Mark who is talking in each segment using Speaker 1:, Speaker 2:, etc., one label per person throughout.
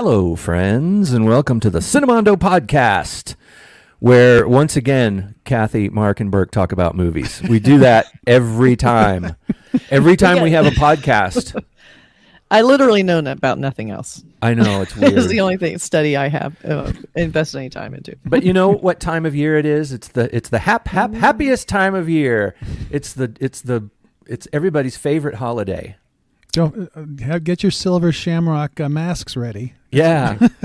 Speaker 1: Hello, friends, and welcome to the Cinemondo podcast, where once again, Kathy, Mark, and Burke talk about movies. We do that every time. Every time we have a podcast.
Speaker 2: I literally know about nothing else.
Speaker 1: I know it's weird.
Speaker 2: It's the only thing study I have uh, invested any time into.
Speaker 1: But you know what time of year it is? It's the it's the hap, hap, happiest time of year. It's the it's the it's everybody's favorite holiday.
Speaker 3: Don't uh, have, get your silver shamrock uh, masks ready.
Speaker 1: Yeah.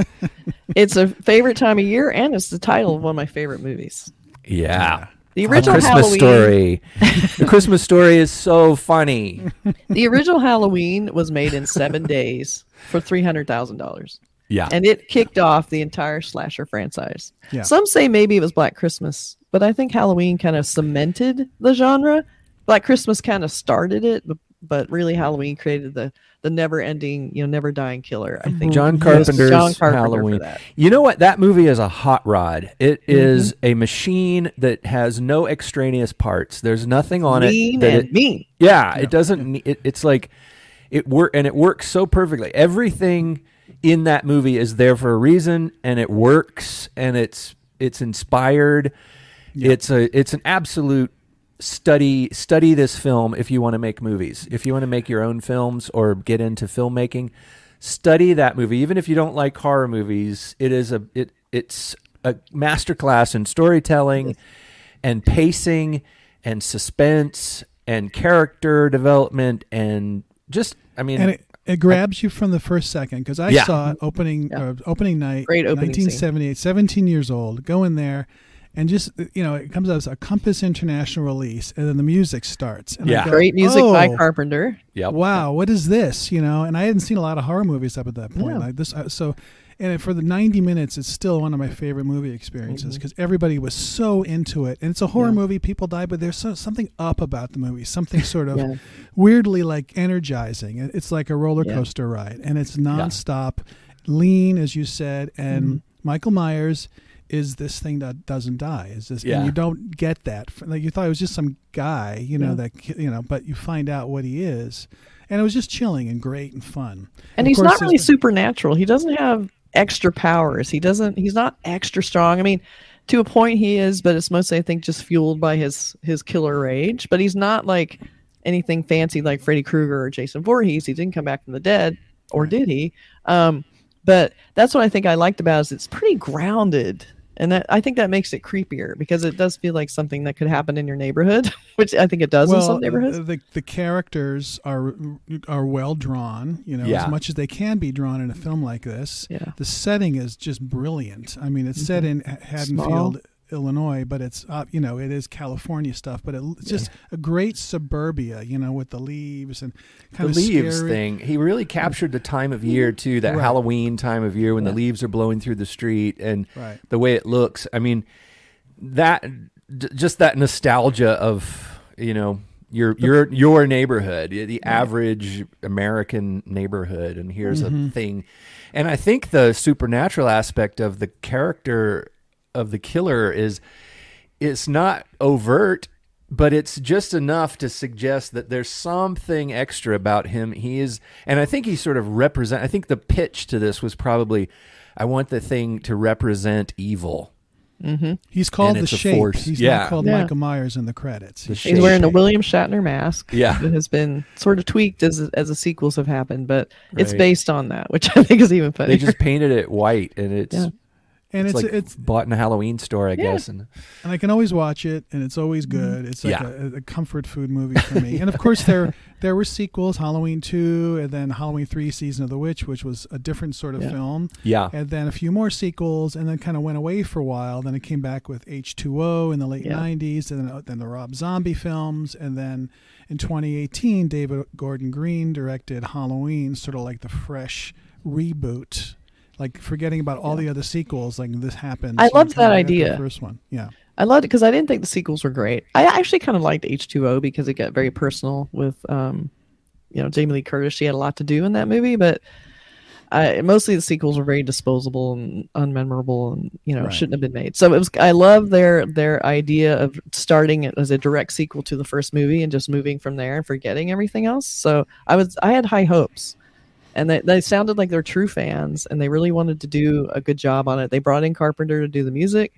Speaker 2: It's a favorite time of year, and it's the title of one of my favorite movies.
Speaker 1: Yeah.
Speaker 2: The
Speaker 1: A
Speaker 2: original
Speaker 1: Christmas
Speaker 2: Halloween.
Speaker 1: story. the Christmas story is so funny.
Speaker 2: The original Halloween was made in seven days for three hundred thousand dollars,
Speaker 1: Yeah.
Speaker 2: and it kicked off the entire slasher franchise.
Speaker 3: Yeah.
Speaker 2: Some say maybe it was Black Christmas, but I think Halloween kind of cemented the genre. Black Christmas kind of started it, but, but really Halloween created the the never ending, you know, never dying killer. I think
Speaker 1: John
Speaker 3: Yes.
Speaker 1: Carpenter's
Speaker 2: John Carpenter for
Speaker 1: Halloween.
Speaker 2: that.
Speaker 1: You know what? That movie is a hot rod. It
Speaker 2: Mm-hmm.
Speaker 1: is a machine that has no extraneous parts. There's nothing on
Speaker 2: mean
Speaker 1: it that
Speaker 2: and
Speaker 1: it,
Speaker 2: mean.
Speaker 1: yeah, it doesn't. It, it's like it work and it works so perfectly. Everything in that movie is there for a reason, and it works, and it's it's inspired. It's a it's an absolute study study this film if you want to make movies. If you want to make your own films or get into filmmaking, study that movie. Even if you don't like horror movies, it is a it it's a masterclass in storytelling and pacing and suspense and character development and just I mean
Speaker 3: and it, it grabs you from the first second because I
Speaker 1: Yeah.
Speaker 3: saw it opening
Speaker 2: Yeah.
Speaker 3: uh, opening night,
Speaker 2: Great opening scene.
Speaker 3: 1978, 17 years old. Go in there, and just you know, it comes out as a Compass International release, and then the music starts. And
Speaker 1: Yeah.
Speaker 3: go,
Speaker 2: Great music by
Speaker 3: "Oh,
Speaker 2: Carpenter.
Speaker 1: yep.
Speaker 3: Wow, what is this? You know, and I hadn't seen a lot of horror movies up at that point.
Speaker 2: Yeah.
Speaker 3: Like this, uh, so and for the 90 minutes, it's still one of my favorite movie experiences because everybody was so into it. And it's a horror
Speaker 2: Mm-hmm. Yeah.
Speaker 3: movie; people die, but there's so, something up about the movie, something sort of
Speaker 2: Yeah.
Speaker 3: weirdly like energizing. It- It's like a roller
Speaker 2: Yeah.
Speaker 3: coaster ride, and it's nonstop, lean, as you said. And
Speaker 2: Mm-hmm.
Speaker 3: Michael Myers is this thing that doesn't die. Is this?
Speaker 1: Yeah.
Speaker 3: And you don't get that. Like you thought it was just some guy, you know,
Speaker 2: Yeah.
Speaker 3: that you know, but you find out what he is, and it was just chilling and great and fun.
Speaker 2: And
Speaker 3: Of
Speaker 2: he's
Speaker 3: course,
Speaker 2: not really supernatural. He doesn't have extra powers. He doesn't. He's not extra strong. I mean, to a point he is, but it's mostly I think just fueled by his his killer rage. But he's not like anything fancy like Freddy Krueger or Jason Voorhees. He didn't come back from the dead, or did he? Um, but that's what I think I liked about it is it's pretty grounded. And that, I think that makes it creepier because it does feel like something that could happen in your neighborhood, which I think it does in some neighborhoods.
Speaker 3: the the characters are are well drawn, you know,
Speaker 1: Yeah.
Speaker 3: as much as they can be drawn in a film like this.
Speaker 2: Yeah.
Speaker 3: The setting is just brilliant. I mean, it's set mm-hmm. in Haddonfield, Illinois, but it's uh, you know it is California stuff, but it, it's just a great suburbia, you know, with the leaves and kind
Speaker 1: the
Speaker 3: of
Speaker 1: leaves
Speaker 3: scary.
Speaker 1: thing. He really captured the time of year too, that
Speaker 3: Right.
Speaker 1: Halloween time of year when the leaves are blowing through the street and
Speaker 3: Right.
Speaker 1: the way it looks. I mean, that just that nostalgia of you know your your your neighborhood, the average American neighborhood, and here's
Speaker 3: Mm-hmm.
Speaker 1: a thing. And I think the supernatural aspect of the character of the killer is it's not overt but it's just enough to suggest that there's something extra about him he is and i think he sort of represent i think the pitch to this was probably i want the thing to represent evil mm-hmm.
Speaker 3: He's called the
Speaker 1: it's
Speaker 3: shape.
Speaker 1: force.
Speaker 3: He's
Speaker 1: Yeah.
Speaker 3: not called
Speaker 2: Yeah.
Speaker 3: Michael Myers in the credits.
Speaker 1: The
Speaker 3: He's-
Speaker 2: wearing the William Shatner mask.
Speaker 1: Yeah.
Speaker 2: that has been sort of tweaked as as the sequels have happened, but it's
Speaker 1: Right.
Speaker 2: based on that, which I think is even funny.
Speaker 1: they just painted it white and it's
Speaker 2: Yeah.
Speaker 3: And
Speaker 1: it's,
Speaker 3: it's
Speaker 1: like
Speaker 3: it's
Speaker 1: bought in a halloween store i guess and
Speaker 3: and I can always watch it, and it's always mm-hmm. good. It's like
Speaker 1: Yeah.
Speaker 3: a, a comfort food movie for me. and of course, there there were sequels: Halloween two, and then Halloween three: Season of the Witch, which was a different sort of
Speaker 2: Yeah.
Speaker 3: film.
Speaker 1: yeah
Speaker 3: And then a few more sequels, and then kind of went away for a while. Then it came back with H two O in the late
Speaker 2: Yeah.
Speaker 3: '90s, and then, uh, then the Rob Zombie films, and then in 2018, David Gordon Green directed Halloween, sort of like the fresh reboot. Like forgetting about all the other sequels, like this happened.
Speaker 2: I loved that idea.
Speaker 3: The first one, yeah.
Speaker 2: I loved it because I didn't think the sequels were great. I actually kind of liked H two O because it got very personal with, um, you know, Jamie Lee Curtis. She had a lot to do in that movie, but I, mostly the sequels were very disposable and unmemorable, and you know
Speaker 3: Right.
Speaker 2: shouldn't have been made. So it was. I love their their idea of starting it as a direct sequel to the first movie and just moving from there and forgetting everything else. So I was I had high hopes. And they, they sounded like they're true fans, and they really wanted to do a good job on it. They brought in Carpenter to do the music.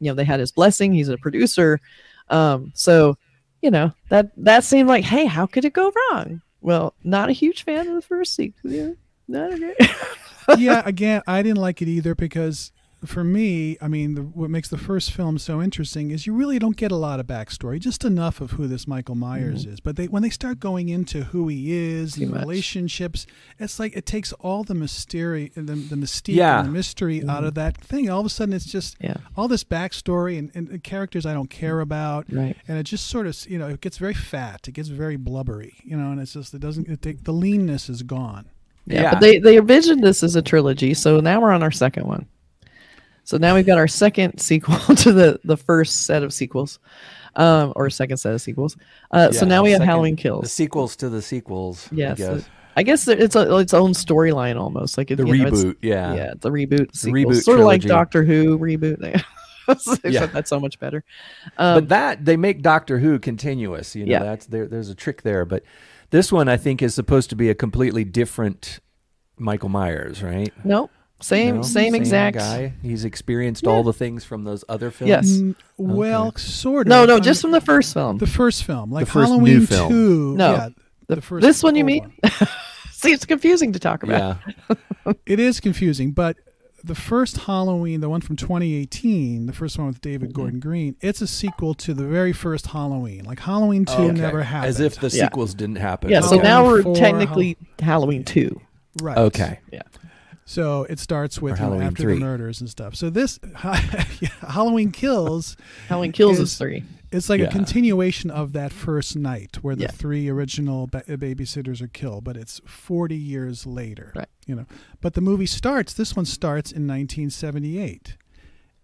Speaker 2: You know, they had his blessing. He's a producer, um, so you know that that seemed like, hey, how could it go wrong? Well, not a huge fan of the first sequel. Yeah, not a great.
Speaker 3: yeah, again, I didn't like it either because for me, I mean, the, what makes the first film so interesting is you really don't get a lot of backstory, just enough of who this Michael Myers
Speaker 2: Mm-hmm.
Speaker 3: is. But they when they start going into who he is,
Speaker 2: Too
Speaker 3: the
Speaker 2: much.
Speaker 3: relationships, it's like it takes all the mystery, the, the mystique,
Speaker 1: Yeah.
Speaker 3: and the mystery out of that thing. All of a sudden, it's just
Speaker 2: Mm-hmm. Yeah.
Speaker 3: all this backstory and, and characters I don't care about,
Speaker 2: Right.
Speaker 3: and it just sort of you know it gets very fat, it gets very blubbery, you know, and it's just it doesn't it take, the leanness is gone.
Speaker 2: Yeah,
Speaker 1: Yeah.
Speaker 2: but they they envisioned this as a trilogy, so now we're on our second one. So now we've got our second sequel to the the first set of sequels, um, or second set of sequels. Uh, so now we have
Speaker 1: second-
Speaker 2: Halloween Kills, The
Speaker 1: sequels to the sequels.
Speaker 2: Yes,
Speaker 1: I guess.
Speaker 2: I guess it's a, its own storyline almost, like it,
Speaker 1: the
Speaker 2: you know, it's-
Speaker 1: reboot. yeah.
Speaker 2: yeah, the reboot. Sequel.
Speaker 1: reboot
Speaker 2: sort of like. Doctor Who reboot. Except
Speaker 1: Yeah.
Speaker 2: that's so much better. Um,
Speaker 1: but that they make Doctor Who continuous. You know,
Speaker 2: Yeah.
Speaker 1: that's there. There's a trick there, but this one I think is supposed to be a completely different Michael Myers, right?
Speaker 2: no, same
Speaker 1: No?
Speaker 2: same exact.
Speaker 1: guy. He's experienced all the things from those other films.
Speaker 2: Yes.
Speaker 3: Mm, Well, sort of.
Speaker 2: No, no, just
Speaker 3: mean,
Speaker 2: from the first film.
Speaker 3: the first film, like
Speaker 1: first new
Speaker 3: Halloween
Speaker 1: film.
Speaker 3: two.
Speaker 2: No,
Speaker 3: yeah,
Speaker 2: The-
Speaker 3: the first
Speaker 2: this one you
Speaker 3: old
Speaker 2: mean? See, it's confusing to talk about.
Speaker 1: Yeah.
Speaker 3: It is confusing, but the first Halloween, the one from 2018, the first one with David
Speaker 2: Mm-hmm.
Speaker 3: Gordon Green, it's a sequel to the very first Halloween. Like Halloween two
Speaker 1: Okay.
Speaker 3: never happened.
Speaker 1: As if the
Speaker 2: Yeah.
Speaker 1: sequels didn't happen.
Speaker 2: Yeah, so now we're
Speaker 3: For
Speaker 2: technically Halloween two.
Speaker 3: right.
Speaker 1: Okay.
Speaker 2: Yeah.
Speaker 3: So it starts with you know, after
Speaker 1: 3.
Speaker 3: the murders and stuff. So this yeah, Halloween Kills,
Speaker 2: Halloween Kills is
Speaker 3: Is-
Speaker 2: three.
Speaker 3: it's like
Speaker 1: Yeah.
Speaker 3: a continuation of that first night where the
Speaker 2: Yeah.
Speaker 3: three original ba- babysitters are killed, but it's 40 years later.
Speaker 2: Right.
Speaker 3: You know, but the movie starts. This one starts in 1978,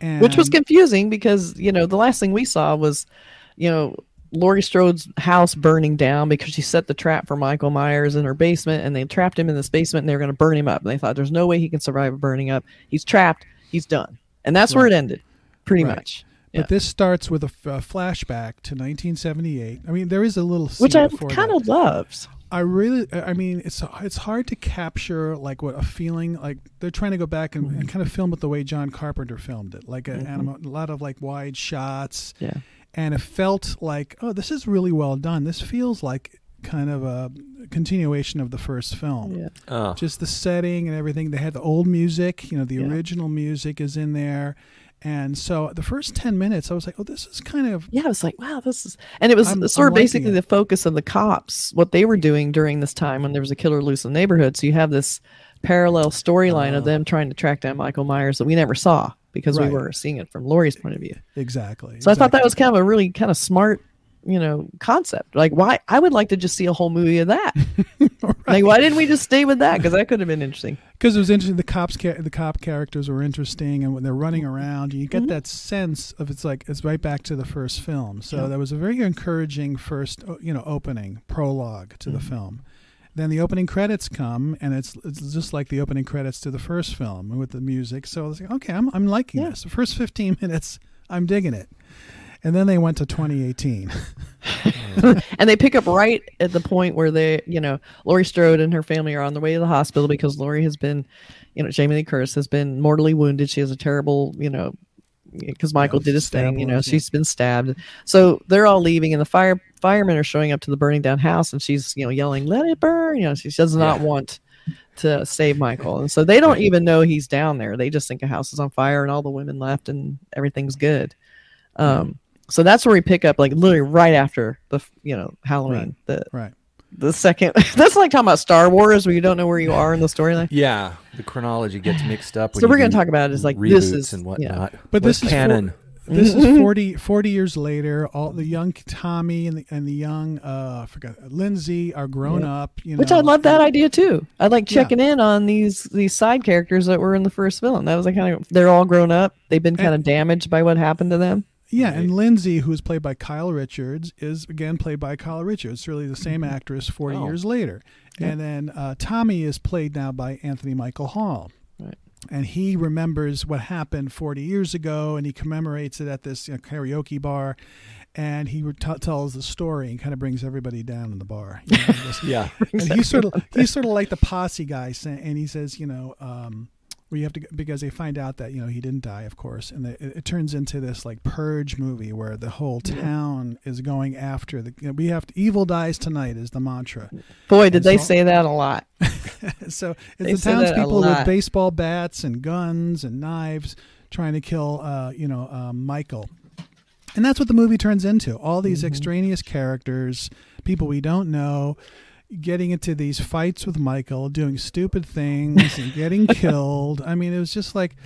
Speaker 3: and
Speaker 2: Which was confusing because, you know, the last thing we saw was, you know, Laurie Strode's house burning down because she set the trap for Michael Myers in her basement and they trapped him in this basement and they were going to burn him up. And they thought there's no way he can survive burning up. He's trapped. He's done. And that's where it ended, pretty
Speaker 3: Right.
Speaker 2: much.
Speaker 3: But
Speaker 2: Yeah.
Speaker 3: this starts with a, f- a flashback to 1978. I mean, there is a little scene
Speaker 2: Which I kind of loves.
Speaker 3: I really, I mean, it's it's hard to capture like what a feeling like. They're trying to go back and,
Speaker 2: Mm-hmm.
Speaker 3: and kind of film it the way John Carpenter filmed it, like a, anima- a lot of like wide shots,
Speaker 2: Yeah.
Speaker 3: And it felt like, oh, this is really well done. This feels like kind of a continuation of the first film.
Speaker 2: Yeah.
Speaker 1: Oh.
Speaker 3: Just the setting and everything. They had the old music, you know, the
Speaker 2: Yeah.
Speaker 3: original music is in there. And so the first 10 minutes, I was like, oh, this is kind of
Speaker 2: Yeah, I was like, wow, this is, and it was
Speaker 3: I'm-
Speaker 2: sort
Speaker 3: I'm
Speaker 2: of basically
Speaker 3: it.
Speaker 2: the focus of the cops, what they were doing during this time when there was a killer loose in the neighborhood. So you have this parallel storyline of
Speaker 3: Oh.
Speaker 2: them trying to track down Michael Myers that we never saw because
Speaker 3: Right.
Speaker 2: we were seeing it from Laurie's point of view.
Speaker 3: exactly.
Speaker 2: So I thought that was kind of a really kind of smart, you know, concept. Like, why? I would like to just see a whole movie of that. Like, why didn't we just stay with that? Because that could have been interesting.
Speaker 3: because it was interesting. The cops, the cop characters were interesting, and when they're running around, you
Speaker 2: Mm-hmm.
Speaker 3: get that sense of it's like it's right back to the first film. So
Speaker 2: Yeah.
Speaker 3: that was a very encouraging first, you know, opening prologue to the
Speaker 2: Mm-hmm.
Speaker 3: film. Then the opening credits come, and it's it's just like the opening credits to the first film with the music. So I was like, okay, I'm I'm liking
Speaker 2: Yeah.
Speaker 3: this. The first 15 minutes, I'm digging it. And then they went to 2018.
Speaker 2: and they pick up right at the point where they, you know, Laurie Strode and her family are on their way to the hospital because Laurie has been, you know, Jamie Lee Curtis has been mortally wounded. She has a terrible, you know, because Michael did his thing, you know, she's been stabbed. So they're all leaving, and the fire firemen are showing up to the burning down house, and she's, you know, yelling, "Let it burn!" You know, she does not
Speaker 1: Yeah.
Speaker 2: want to save Michael, and so they don't even know he's down there. They just think a house is on fire, and all the women left, and everything's good. Um, so that's where we pick up, like literally right after the, you know, Halloween, the
Speaker 3: right.
Speaker 2: The second. that's like talking about Star Wars, where you don't know where you are in the storyline.
Speaker 1: Yeah, the chronology gets mixed up.
Speaker 2: So we're going to talk about it as like
Speaker 1: reboots
Speaker 2: this is
Speaker 1: and
Speaker 2: yeah.
Speaker 1: whatnot.
Speaker 3: But
Speaker 1: What's
Speaker 3: this is
Speaker 1: canon.
Speaker 3: For, this is 40, 40 years later. All the young Tommy and the and the young uh, I forgot Lindsay are grown
Speaker 2: Yeah.
Speaker 3: up. You know,
Speaker 2: Which I love that idea too. I like
Speaker 3: Yeah.
Speaker 2: checking in on these these side characters that were in the first film. That was like kind of they're all grown up. They've been kind of damaged by what happened to them.
Speaker 3: Yeah, and Lindsay, who's played by Kyle Richards, is again played by Kyle Richards. Really the same actress 40
Speaker 1: Oh.
Speaker 3: years later. And then uh, Tommy is played now by Anthony Michael Hall.
Speaker 2: Right.
Speaker 3: And he remembers what happened 40 years ago and he commemorates it at this you know, karaoke bar. and he t- tells the story and kind of brings everybody down in the bar. You know,
Speaker 1: Yeah.
Speaker 3: and he's sort of he's sort of like the posse guy, and he says, you know, um, where you have to because they find out that you know he didn't die, of course, and the, it, it turns into this like purge movie where the whole town is going after the. You know, we have to, evil dies tonight is the mantra.
Speaker 2: Boy, did
Speaker 3: And
Speaker 2: they
Speaker 3: so-
Speaker 2: say that a lot.
Speaker 3: so
Speaker 2: They
Speaker 3: it's the
Speaker 2: say that a
Speaker 3: townspeople with baseball bats and guns and knives trying to kill, uh, you know, um, Michael. And that's what the movie turns into. All these
Speaker 2: Mm-hmm.
Speaker 3: extraneous characters, people we don't know, getting into these fights with Michael, doing stupid things and getting killed. I mean, it was just like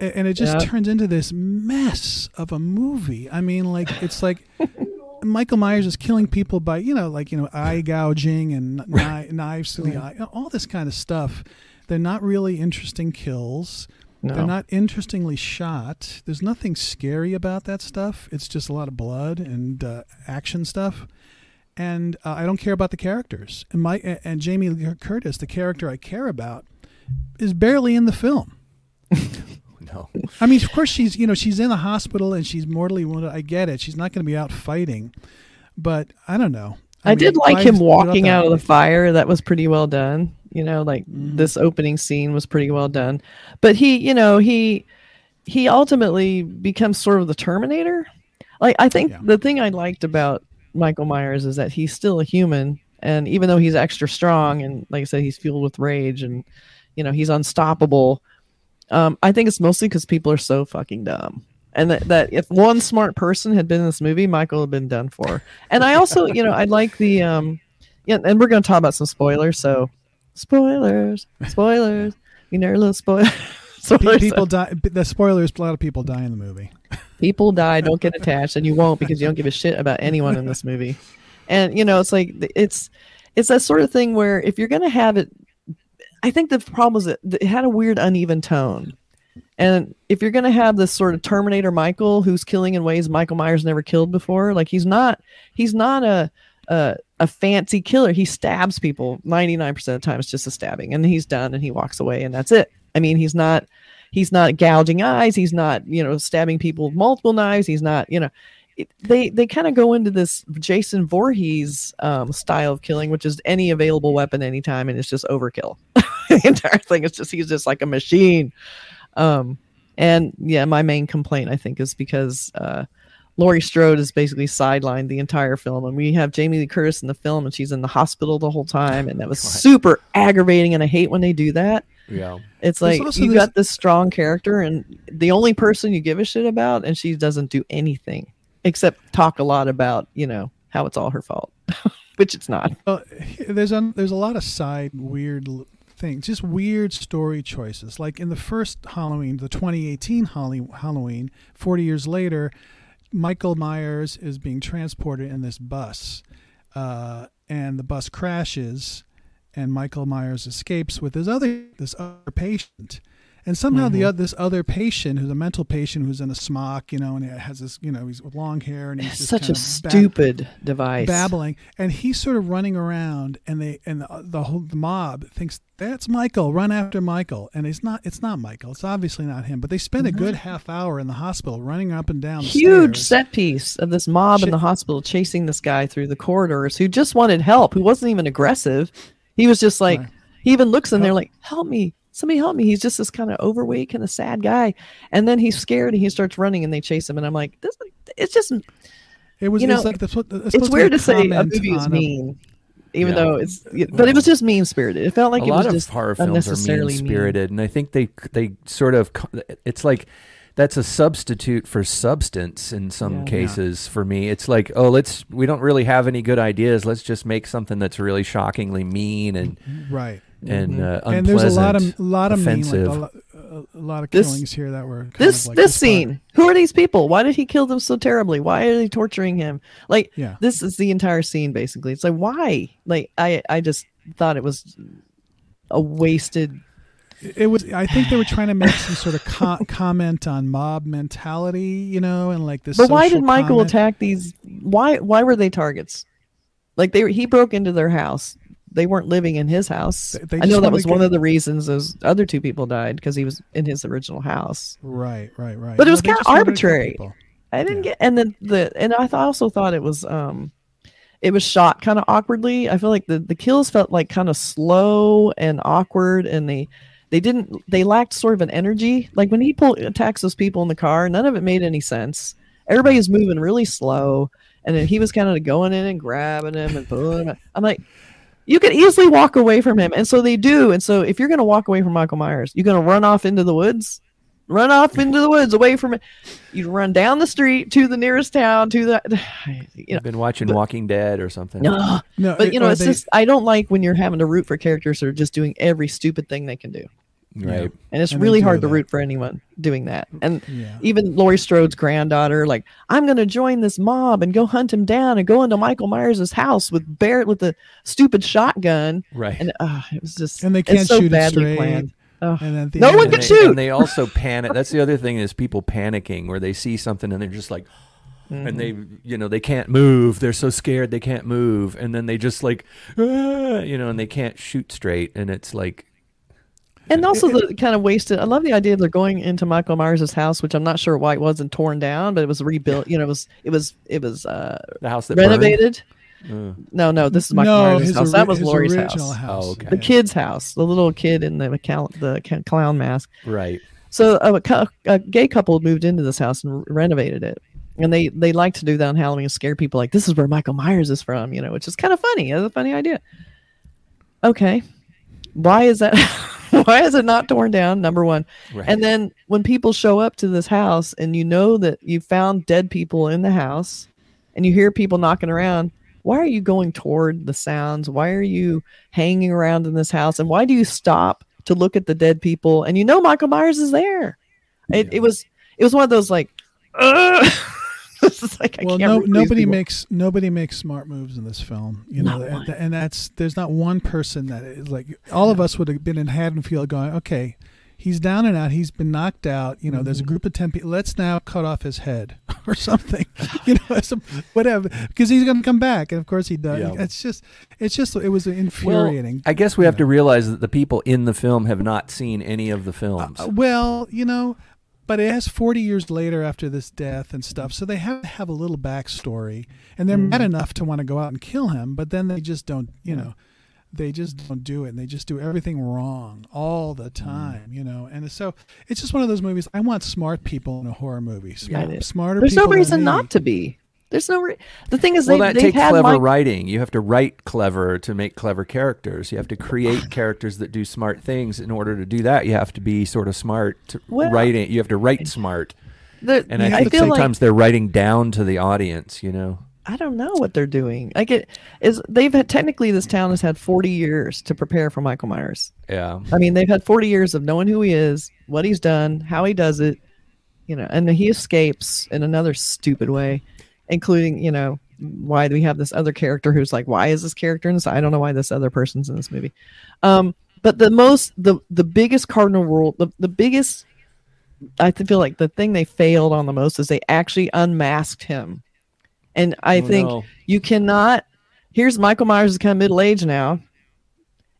Speaker 3: and it just turns into this mess of a movie. I mean, like it's like Michael Myers is killing people by you know like you know eye gouging and kni- knives to the eye, all this kind of stuff. They're not really interesting kills.
Speaker 2: No.
Speaker 3: They're not interestingly shot. There's nothing scary about that stuff. It's just a lot of blood and uh, action stuff. And uh, I don't care about the characters. And my and Jamie Lee Curtis, the character I care about, is barely in the film.
Speaker 1: No.
Speaker 3: I mean, of course, she's you know she's in the hospital and she's mortally wounded. I get it. She's not going to be out fighting, but I don't know.
Speaker 2: I,
Speaker 3: mean,
Speaker 2: did like him walking out of the fire. That was pretty well done. You know, like
Speaker 3: Mm-hmm.
Speaker 2: this opening scene was pretty well done. But he, you know, he he ultimately becomes sort of the Terminator. Like I think
Speaker 3: Yeah.
Speaker 2: the thing I liked about Michael Myers is that he's still a human, and even though he's extra strong and like I said, he's fueled with rage and you know he's unstoppable. Um, I think it's mostly because people are so fucking dumb. And that, that if one smart person had been in this movie, Michael had been done for. And I also, you know, I like the um yeah, and we're gonna talk about some spoilers, so spoilers, spoilers, you know, little spoil
Speaker 3: Pe-. People die. The spoilers: a lot of people die in the movie.
Speaker 2: people die, don't get attached, and you won't because you don't give a shit about anyone in this movie. And you know, it's like it's it's that sort of thing where if you're gonna have it, I think the problem was that it had a weird uneven tone. And if you're gonna have this sort of Terminator Michael who's killing in ways Michael Myers never killed before, like he's not he's not a a, a fancy killer. He stabs people 99% of the time. It's just a stabbing, and he's done, and he walks away, and that's it. I mean, he's not he's not gouging eyes. He's not you know stabbing people with multiple knives. He's not you know. It, they they kind of go into this Jason Voorhees um, style of killing, which is any available weapon anytime, and it's just overkill. the entire thing is just he's just like a machine. Um, and yeah, my main complaint I think is because uh, Laurie Strode is basically sidelined the entire film, and we have Jamie Lee Curtis in the film, and she's in the hospital the whole time, and that was
Speaker 1: God.
Speaker 2: super aggravating, and I hate when they do that.
Speaker 1: Yeah.
Speaker 2: It's like you
Speaker 3: this-
Speaker 2: got this strong character, and the only person you give a shit about, and she doesn't do anything except talk a lot about you know how it's all her fault, which it's not.
Speaker 3: Well, there's a there's a lot of side weird things, just weird story choices. Like in the first Halloween, the 2018 Halloween, 40 years later, Michael Myers is being transported in this bus, uh, and the bus crashes, and Michael Myers escapes with his other this other patient. And somehow the mm-hmm. other this other patient, who's a mental patient, who's in a smock, you know, and he has this, you know, he's with long hair, and he's just
Speaker 2: such a stupid device.
Speaker 3: babbling, and he's sort of running around, and they and the, the whole mob thinks that's Michael. Run after Michael, and it's not. It's not Michael. It's obviously not him. But they spend a good mm-hmm. half hour in the hospital running up and down. the
Speaker 2: huge
Speaker 3: stairs.
Speaker 2: set piece of this mob in the hospital chasing this guy through the corridors who just wanted help, who wasn't even aggressive. He was just like,
Speaker 3: Right.
Speaker 2: he even looks in there like, help me, somebody help me. He's just this kind of overweight, kind of sad guy. And then he's scared and he starts running and they chase him. And I'm like, this, it's just,
Speaker 3: It was.
Speaker 2: you
Speaker 3: it's like that's what,
Speaker 2: it's weird
Speaker 3: be
Speaker 2: to say a movie is
Speaker 3: on a-
Speaker 2: mean. Even
Speaker 1: Yeah.
Speaker 2: though it's, but it was just mean spirited. It felt like
Speaker 1: a
Speaker 2: it
Speaker 1: lot
Speaker 2: was
Speaker 1: of
Speaker 2: just
Speaker 1: horror films are mean spirited, and I think they they sort of it's like that's a substitute for substance in some
Speaker 2: Yeah.
Speaker 1: cases for me. It's like oh let's we don't really have any good ideas. Let's just make something that's really shockingly mean and
Speaker 3: Right.
Speaker 1: And uh,
Speaker 3: And there's a lot of
Speaker 1: unpleasant,
Speaker 3: a lot of mean,
Speaker 1: offensive.
Speaker 3: like, a, a, a lot of
Speaker 2: This-
Speaker 3: killings here that were kind
Speaker 2: this
Speaker 3: of like
Speaker 2: this
Speaker 3: part-
Speaker 2: scene who are these people? Why did he kill them so terribly? Why are they torturing him? Like
Speaker 3: Yeah.
Speaker 2: this is the entire scene basically. It's like why? Like i i just thought it was a wasted
Speaker 3: it was i think they were trying to make some sort of co- comment on mob mentality you know and like this
Speaker 2: but why did michael
Speaker 3: comment.
Speaker 2: attack these why why were they targets? Like they he broke into their house they weren't living in his house
Speaker 3: They- they
Speaker 2: i know that was one
Speaker 3: get-
Speaker 2: of the reasons those other two people died because he was in his original house
Speaker 3: right right right
Speaker 2: But it was
Speaker 3: No,
Speaker 2: kinda
Speaker 3: just wanted to kill
Speaker 2: arbitrary. I didn't get, and then the and I th- also thought it was um, it was shot kind of awkwardly. I feel like the the kills felt like kind of slow and awkward, and they they didn't they lacked sort of an energy. Like when he pull attacks those people in the car, none of it made any sense. Everybody is moving really slow, and then he was kind of going in and grabbing him and pulling him. I'm like. You could easily walk away from him, and so they do. And so, if you're going to walk away from Michael Myers, you're going to run off into the woods run off into the woods away from it. You run down the street to the nearest town to the. You know,
Speaker 1: I've been watching Walking Dead or something.
Speaker 2: no,
Speaker 3: No,
Speaker 2: but you know, it's
Speaker 3: they-
Speaker 2: just I don't like when you're having to root for characters that are just doing every stupid thing they can do,
Speaker 1: Right.
Speaker 2: and it's
Speaker 3: And
Speaker 2: really hard to
Speaker 3: that.
Speaker 2: root for anyone doing that. And
Speaker 3: Yeah.
Speaker 2: even Laurie Strode's granddaughter, like, I'm going to join this mob and go hunt him down and go into Michael Myers' house with Barrett with the stupid shotgun,
Speaker 1: Right.
Speaker 2: and uh, it was just
Speaker 3: And they can't
Speaker 2: so
Speaker 3: shoot
Speaker 2: badly
Speaker 3: straight.
Speaker 2: planned. Oh.
Speaker 3: And then the
Speaker 2: No
Speaker 3: end-
Speaker 2: one
Speaker 1: and
Speaker 2: can
Speaker 1: they,
Speaker 2: shoot.
Speaker 1: And they also panic. That's the other thing is people panicking where they see something and they're just like, and they, you know, they can't move. They're so scared they can't move, and then they just like, "Ah," you know, and they can't shoot straight, and it's like,
Speaker 2: And also the kind of wasted. I love the idea of they're going into Michael Myers' house, which I'm not sure why it wasn't torn down, but it was rebuilt. You know, it was it was it was uh,
Speaker 1: the house that burned.
Speaker 2: renovated.
Speaker 1: Uh,
Speaker 2: No, no, this is Michael
Speaker 3: no,
Speaker 2: Myers' house.
Speaker 3: ori-
Speaker 2: That was Laurie's house.
Speaker 3: house.
Speaker 1: Oh, okay.
Speaker 2: The kid's house, the little kid in the cal- the clown mask.
Speaker 1: right.
Speaker 2: So uh, a, a gay couple moved into this house and renovated it, and they they like to do that on Halloween and scare people like this is where Michael Myers is from, you know, which is kind of funny. It's a funny idea. Okay, why is that? why is it not torn down? Number one,
Speaker 1: Right.
Speaker 2: and then when people show up to this house and you know that you found dead people in the house, and you hear people knocking around. Why are you going toward the sounds? Why are you hanging around in this house? And why do you stop to look at the dead people? And you know Michael Myers is there. It,
Speaker 1: Yeah.
Speaker 2: it was it was one of those like. It's just like I
Speaker 3: well,
Speaker 2: can't
Speaker 3: no,
Speaker 2: root these
Speaker 3: nobody makes nobody makes smart moves in this film. You know,
Speaker 2: Not
Speaker 3: and,
Speaker 2: one.
Speaker 3: and that's there's not one person that is like all of us would have been in Haddonfield going, okay, he's down and out, he's been knocked out. You know, there's a
Speaker 2: Mm-hmm.
Speaker 3: group of ten people. Let's now cut off his head or something. you know, some, whatever, because he's going to come back, and of course he does.
Speaker 1: Yeah.
Speaker 3: It's just, it's just, it was
Speaker 1: Well,
Speaker 3: infuriating.
Speaker 1: I guess we have
Speaker 3: know.
Speaker 1: to realize that the people in the film have not seen any of the films.
Speaker 3: Uh, well, you know, but it has 40 years later after this death and stuff, so they have to have a little backstory, and they're mad mm-hmm. enough to want to go out and kill him, but then they just don't, you know, they just don't do it, and they just do everything wrong all the mm. time, you know, and so it's just one of those movies. I want smart people in a horror movie, smart, smarter.
Speaker 2: There's no reason not to be. There's no. Re- the thing is,
Speaker 1: well,
Speaker 2: they,
Speaker 1: that takes clever writing. You have to write clever to make clever characters. You have to create characters that do smart things. In order to do that, you have to be sort of smart to
Speaker 2: Well-
Speaker 1: writing. You have to write smart.
Speaker 2: the-
Speaker 1: And I think
Speaker 3: to-
Speaker 2: feel like
Speaker 1: sometimes they're writing down to the audience. You know.
Speaker 2: I don't know what they're doing. Like it is. They've had technically this town has had 40 years to prepare for Michael Myers.
Speaker 1: Yeah.
Speaker 2: I mean, they've had 40 years of knowing who he is, what he's done, how he does it, you know, and he escapes in another stupid way, including, you know, why do we have this other character who's like, why is this character in this? I don't know why this other person's in this movie. Um, but the most, the the biggest cardinal rule, the, the biggest, I feel like the thing they failed on the most is they actually unmasked him. And I
Speaker 1: Oh,
Speaker 2: think
Speaker 1: no.
Speaker 2: you cannot. Here's Michael Myers is kind of middle aged now,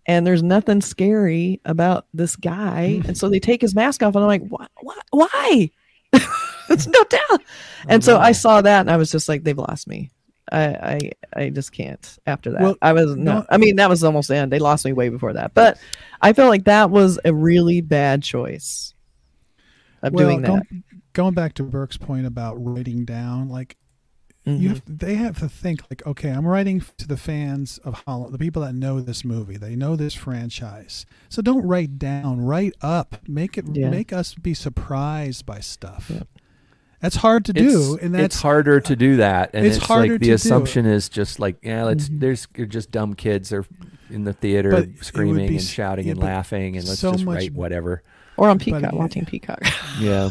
Speaker 2: and there's nothing scary about this guy. and so they take his mask off, and I'm like, why? Why? why? it's no doubt. And so I saw that, and I was just like, they've lost me. I I, I just can't. After that,
Speaker 3: Well,
Speaker 2: I was no. I mean, that was almost the end. They lost me way before that, but I felt like that was a really bad choice of
Speaker 3: well,
Speaker 2: doing that.
Speaker 3: Going, going back to Burke's point about writing down, like
Speaker 2: Mhm.
Speaker 3: you have they have to think like okay i'm writing to the fans of Hollow, the people that know this movie they know this franchise so don't write down write up make it
Speaker 2: Yeah.
Speaker 3: make us be surprised by stuff
Speaker 2: Yeah.
Speaker 3: That's hard to do
Speaker 1: it's,
Speaker 3: and that's
Speaker 1: it's harder to do that, and
Speaker 3: it's
Speaker 1: it's,
Speaker 3: harder
Speaker 1: like
Speaker 3: to
Speaker 1: the
Speaker 3: do.
Speaker 1: assumption is just like yeah, let's
Speaker 2: Mhm.
Speaker 1: there's you're just dumb kids are in the theater
Speaker 3: But
Speaker 1: screaming
Speaker 3: be
Speaker 1: and shouting
Speaker 3: yeah,
Speaker 1: and laughing, and let's
Speaker 3: so
Speaker 1: just
Speaker 3: much-
Speaker 1: write whatever.
Speaker 2: or on Peacock,
Speaker 3: it-
Speaker 2: watching Peacock.
Speaker 1: Yeah,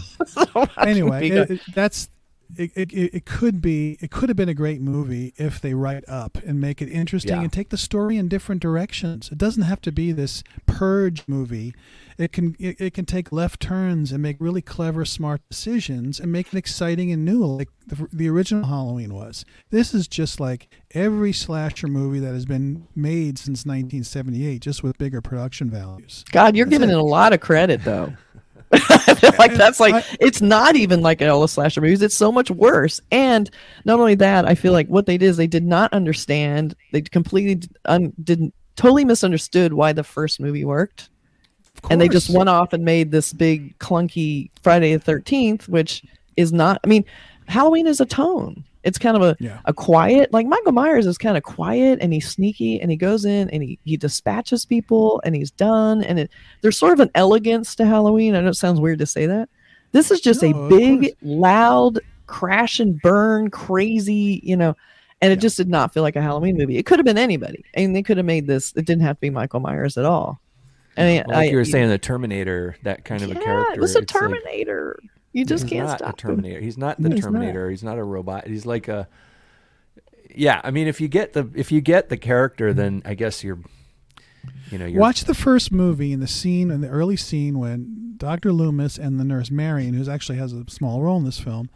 Speaker 2: Watching
Speaker 3: anyway
Speaker 2: Peacock.
Speaker 3: it, it- that's it, it, it it could be it could have been a great movie if they write up and make it interesting
Speaker 1: Yeah.
Speaker 3: and take the story in different directions it doesn't have to be this purge movie it can it, it can take left turns and make really clever smart decisions and make it exciting and new like the, the original halloween was this is just like every slasher movie that has been made since 1978 just with bigger production values
Speaker 2: God, you're
Speaker 3: That's
Speaker 2: giving
Speaker 3: it.
Speaker 2: it a lot of credit, though. Like that's like it's not even like all the slasher movies. It's so much worse. And not only that, I feel like what they did is they did not understand. They completely un- didn't totally misunderstood why the first movie worked,
Speaker 3: Of
Speaker 2: and they just went off and made this big clunky Friday the Thirteenth, which is not. I mean, Halloween is a tone. It's kind of a
Speaker 3: Yeah.
Speaker 2: a quiet like Michael Myers is kind of quiet and he's sneaky and he goes in and he, he dispatches people and he's done and it there's sort of an elegance to Halloween. I know it sounds weird to say that. This is just
Speaker 3: No,
Speaker 2: a big, loud, crash and burn, crazy, you know, and it
Speaker 3: Yeah.
Speaker 2: just did not feel like a Halloween movie. It could have been anybody, and they could have made this. It didn't have to be Michael Myers at all. I mean,
Speaker 1: like
Speaker 2: I,
Speaker 1: you were saying, the Terminator, that kind of
Speaker 2: yeah,
Speaker 1: a character.
Speaker 2: it was a
Speaker 1: it's like-
Speaker 2: Terminator. you just
Speaker 1: he's
Speaker 2: can't
Speaker 1: not
Speaker 2: stop
Speaker 1: a
Speaker 2: him.
Speaker 1: Terminator. He's not the
Speaker 2: No, he's not.
Speaker 1: Terminator. He's not a robot. He's like a. Yeah, I mean, if you get the if you get the character, then I guess you're, you know, you're
Speaker 3: Watch the first movie in the scene in the early scene when Dr. Loomis and the nurse Marion, who actually has a small role in this film,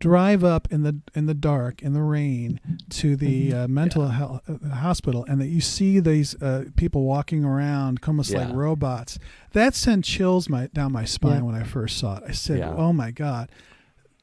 Speaker 3: drive up in the in the dark in the rain to the
Speaker 1: Mm-hmm.
Speaker 3: uh, mental health uh, hospital, and that you see these uh, people walking around almost like robots. That sent chills my down my spine
Speaker 2: Yeah.
Speaker 3: when I first saw it. I said,
Speaker 1: Yeah.
Speaker 3: "Oh my god,